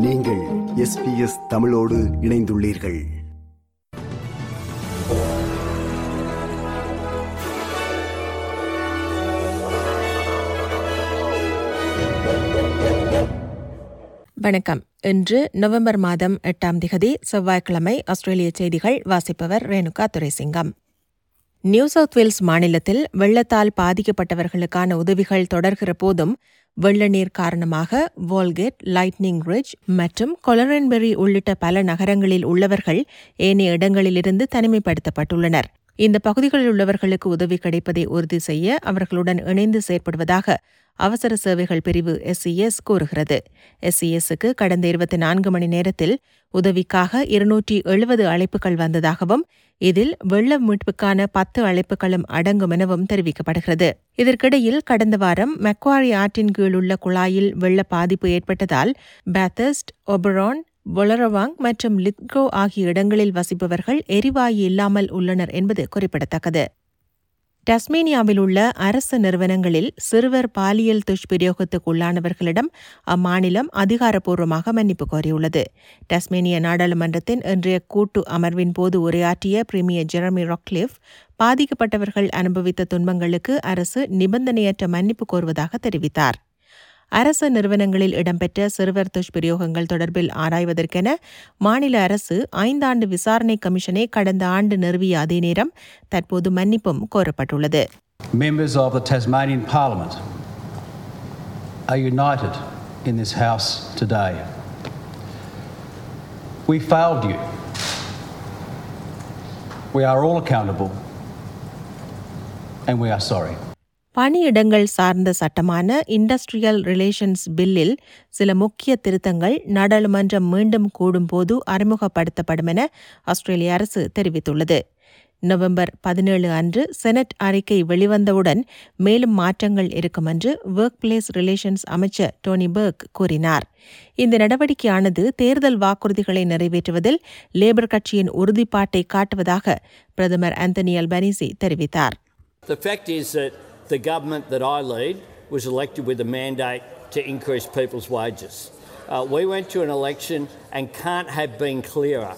நீங்கள் எஸ்பிஎஸ் தமிழோடு இணைந்துள்ளீர்கள். வணக்கம். இன்று நவம்பர் மாதம் எட்டாம் திகதி செவ்வாய்க்கிழமை ஆஸ்திரேலிய செய்திகள் வாசிப்பவர் Renuka Duraisingam. New South Wales மாநிலத்தில் வெள்ளத்தால் பாதிக்கப்பட்டவர்களுக்கான உதவிகள் தொடர்கிற போதும் வெள்ள நீர் காரணமாக வால்கேட் லைட்னிங் ரிட்ஜ் மற்றும் கொலரன்பெரி உள்ளிட்ட பல நகரங்களில் உள்ளவர்கள் ஏனைய இடங்களிலிருந்து தனிமைப்படுத்தப்பட்டுள்ளனர். இந்த பகுதிகளில் உள்ளவர்களுக்கு உதவி கிடைப்பதை உறுதி செய்ய அவர்களுடன் இணைந்து செயற்படுவதாக அவசர சேவைகள் பிரிவு எஸ்இஎஸ் கூறுகிறது. எஸ்இஎஸ்க்கு கடந்த இருபத்தி நான்கு மணி நேரத்தில் உதவிக்காக இருநூற்றி எழுபது அழைப்புகள் வந்ததாகவும் இதில் வெள்ள மீட்புக்கான பத்து அழைப்புகளும் அடங்கும் எனவும் தெரிவிக்கப்படுகிறது. இதற்கிடையில் கடந்த வாரம் மெக்வாரி ஆற்றின் கீழ் உள்ள குழாயில் வெள்ள பாதிப்பு ஏற்பட்டதால் பேத்தஸ்ட் ஒபரான் பொலரவாங் மற்றும் லித்கோ ஆகிய இடங்களில் வசிப்பவர்கள் எரிவாயு இல்லாமல் உள்ளனர் என்பது குறிப்பிடத்தக்கது. டஸ்மேனியாவில் உள்ள அரசு நிறுவனங்களில் சிறுவர் பாலியல் துஷ்பிரயோகத்துக்கு உள்ளானவர்களிடம் அம்மாநிலம் அதிகாரப்பூர்வமாக மன்னிப்பு கோரியுள்ளது. டஸ்மேனிய நாடாளுமன்றத்தின் இன்றைய கூட்டு அமர்வின் போது உரையாற்றிய பிரீமியர் ஜெரமி ராக்லிஃப் பாதிக்கப்பட்டவர்கள் அனுபவித்த துன்பங்களுக்கு அரசு நிபந்தனையற்ற மன்னிப்பு கோருவதாக தெரிவித்தார். அரசு நிறுவனங்களில் இடம்பெற்ற சிறுவர் துஷ்பிரயோகங்கள் தொடர்பில் ஆராய்வதற்கென மாநில அரசு ஐந்தாண்டு விசாரணை கமிஷனை கடந்த ஆண்டு நிறுவிய அதே நேரம் தற்போது மன்னிப்பும் கோரப்பட்டுள்ளது Members of the Tasmanian Parliament are united in this House today. We failed you. We are all accountable and we are sorry. பணியிடங்கள் சார்ந்த சட்டமான இண்டஸ்ட்ரியல் ரிலேஷன்ஸ் பில்லில் சில முக்கிய திருத்தங்கள் நாடாளுமன்றம் மீண்டும் கூடும்போது அறிமுகப்படுத்தப்படும் என ஆஸ்திரேலிய அரசு தெரிவித்துள்ளது. நவம்பர் பதினேழு அன்று செனட் அறிக்கை வெளிவந்தவுடன் மேலும் மாற்றங்கள் இருக்கும் என்று ஒர்க் பிளேஸ் ரிலேஷன்ஸ் அமைச்சர் டோனி பர்க் கூறினார். இந்த நடவடிக்கையானது தேர்தல் வாக்குறுதிகளை நிறைவேற்றுவதில் லேபர் கட்சியின் உறுதிப்பாட்டை காட்டுவதாக பிரதமர் ஆந்தனி பனிசி தெரிவித்தார். The fact is that the government that I lead was elected with a mandate to increase people's wages. Uh, we went to an election and can't have been clearer.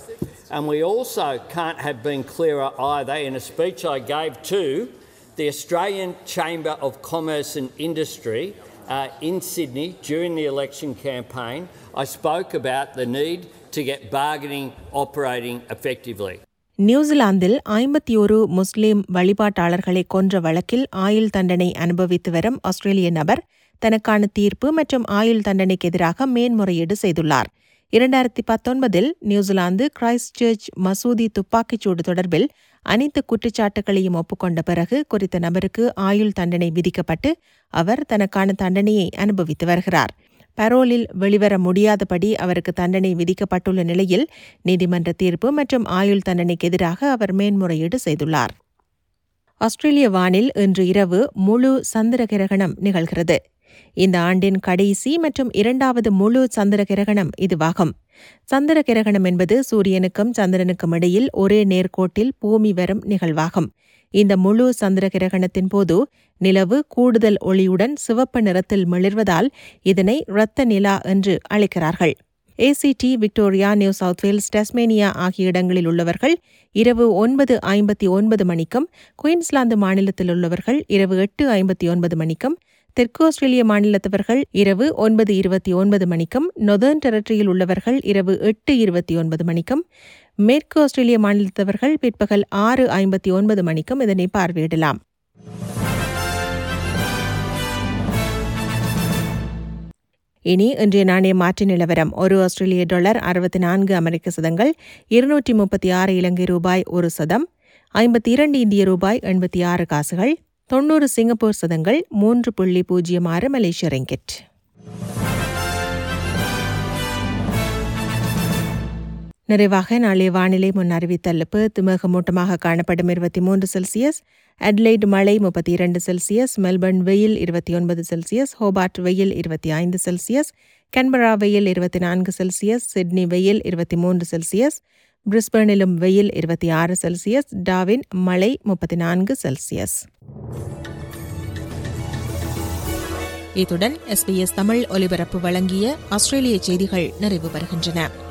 And we also can't have been clearer either in a speech I gave to the Australian Chamber of Commerce and Industry uh, in Sydney during the election campaign. I spoke about the need to get bargaining operating effectively. நியூசிலாந்தில் ஐம்பத்தி ஒரு முஸ்லிம் வழிபாட்டாளர்களை கொன்ற வழக்கில் ஆயுள் தண்டனை அனுபவித்து வரும் ஆஸ்திரேலிய நபர் தனக்கான தீர்ப்பு மற்றும் ஆயுள் தண்டனைக்கு எதிராக மேன்முறையீடு செய்துள்ளார். இரண்டாயிரத்தி பத்தொன்பதில் நியூசிலாந்து கிரைஸ்ட் சர்ச் மசூதி துப்பாக்கிச்சூடு தொடர்பில் அனைத்து குற்றச்சாட்டுகளையும் ஒப்புக்கொண்ட பிறகு குறித்த நபருக்கு ஆயுள் தண்டனை விதிக்கப்பட்டு அவர் தனக்கான தண்டனையை அனுபவித்து வருகிறார். பரோலில் வெளிவர முடியாதபடி அவருக்கு தண்டனை விதிக்கப்பட்டுள்ள நிலையில் நீதிமன்ற தீர்ப்பு மற்றும் ஆயுள் தண்டனைக்கு எதிராக அவர் மேன்முறையீடு செய்துள்ளார். ஆஸ்திரேலிய வானில் இன்று இரவு முழு சந்திர கிரகணம் நிகழ்கிறது. இந்த ஆண்டின் கடைசி மற்றும் இரண்டாவது முழு சந்திர கிரகணம் இதுவாகும். சந்திர கிரகணம் என்பது சூரியனுக்கும் சந்திரனுக்கும் இடையில் ஒரே நேர்கோட்டில் பூமி வரும் நிகழ்வாகும். இந்த முழு சந்திர கிரகணத்தின் போது நிலவு கூடுதல் ஒளியுடன் சிவப்பு நிறத்தில் மிளிர்வதால் இதனை இரத்த நிலா என்று அழைக்கிறார்கள். ACT Victoria New South Wales Tasmania ஆகிய இடங்களில் உள்ளவர்கள் இரவு ஒன்பது ஐம்பத்தி ஒன்பது மணிக்கும் குயின்ஸ்லாந்து மாநிலத்தில் உள்ளவர்கள் இரவு எட்டு ஐம்பத்தி ஒன்பது மணிக்கும் தெற்கு ஆஸ்திரேலிய மாநிலத்தவர்கள் இரவு ஒன்பது இருபத்தி ஒன்பது மணிக்கும் நொதர்ன் டெரிட்டரியில் உள்ளவர்கள் இரவு எட்டு இருபத்தி ஒன்பது மணிக்கும் மேற்கு ஆஸ்திரேலிய மாநிலத்தவர்கள் பிற்பகல் ஆறு ஐம்பத்தி ஒன்பது மணிக்கும் இதனை பார்வையிடலாம். இனி இன்றைய நாணய மாற்று நிலவரம். ஒரு ஆஸ்திரேலிய டாலர் அறுபத்தி நான்கு அமெரிக்க சதங்கள் இருநூற்றி முப்பத்தி ஆறு இலங்கை ரூபாய் ஒரு சதம் ஐம்பத்தி இரண்டு இந்திய ரூபாய் எண்பத்தி ஆறு காசுகள் தொன்னூறு சிங்கப்பூர் சதங்கள் மூன்று புள்ளி பூஜ்ஜியம் ஆறு மலேசிய ரெங்கெட். நிறைவாக நாளைய வானிலை முன் அறிவித்தல் பெர்த் மேகமூட்டமாக காணப்படும் இருபத்தி மூன்று செல்சியஸ் அட்லைட் மழை முப்பத்தி இரண்டு செல்சியஸ் மெல்பர்ன் வெயில் இருபத்தி ஒன்பது செல்சியஸ் ஹோபார்ட் வெயில் இருபத்தி ஐந்து செல்சியஸ் கன்பரா வெயில் இருபத்தி நான்கு செல்சியஸ் சிட்னி வெயில் இருபத்தி மூன்று செல்சியஸ் பிரிஸ்பர்னிலும் வெயில் இருபத்தி ஆறு செல்சியஸ் டாவின் மழை முப்பத்தி நான்கு செல்சியஸ். இத்துடன் எஸ்பிஎஸ் தமிழ் ஒலிபரப்பு வழங்கிய ஆஸ்திரேலிய செய்திகள் நிறைவு பெறுகின்றன.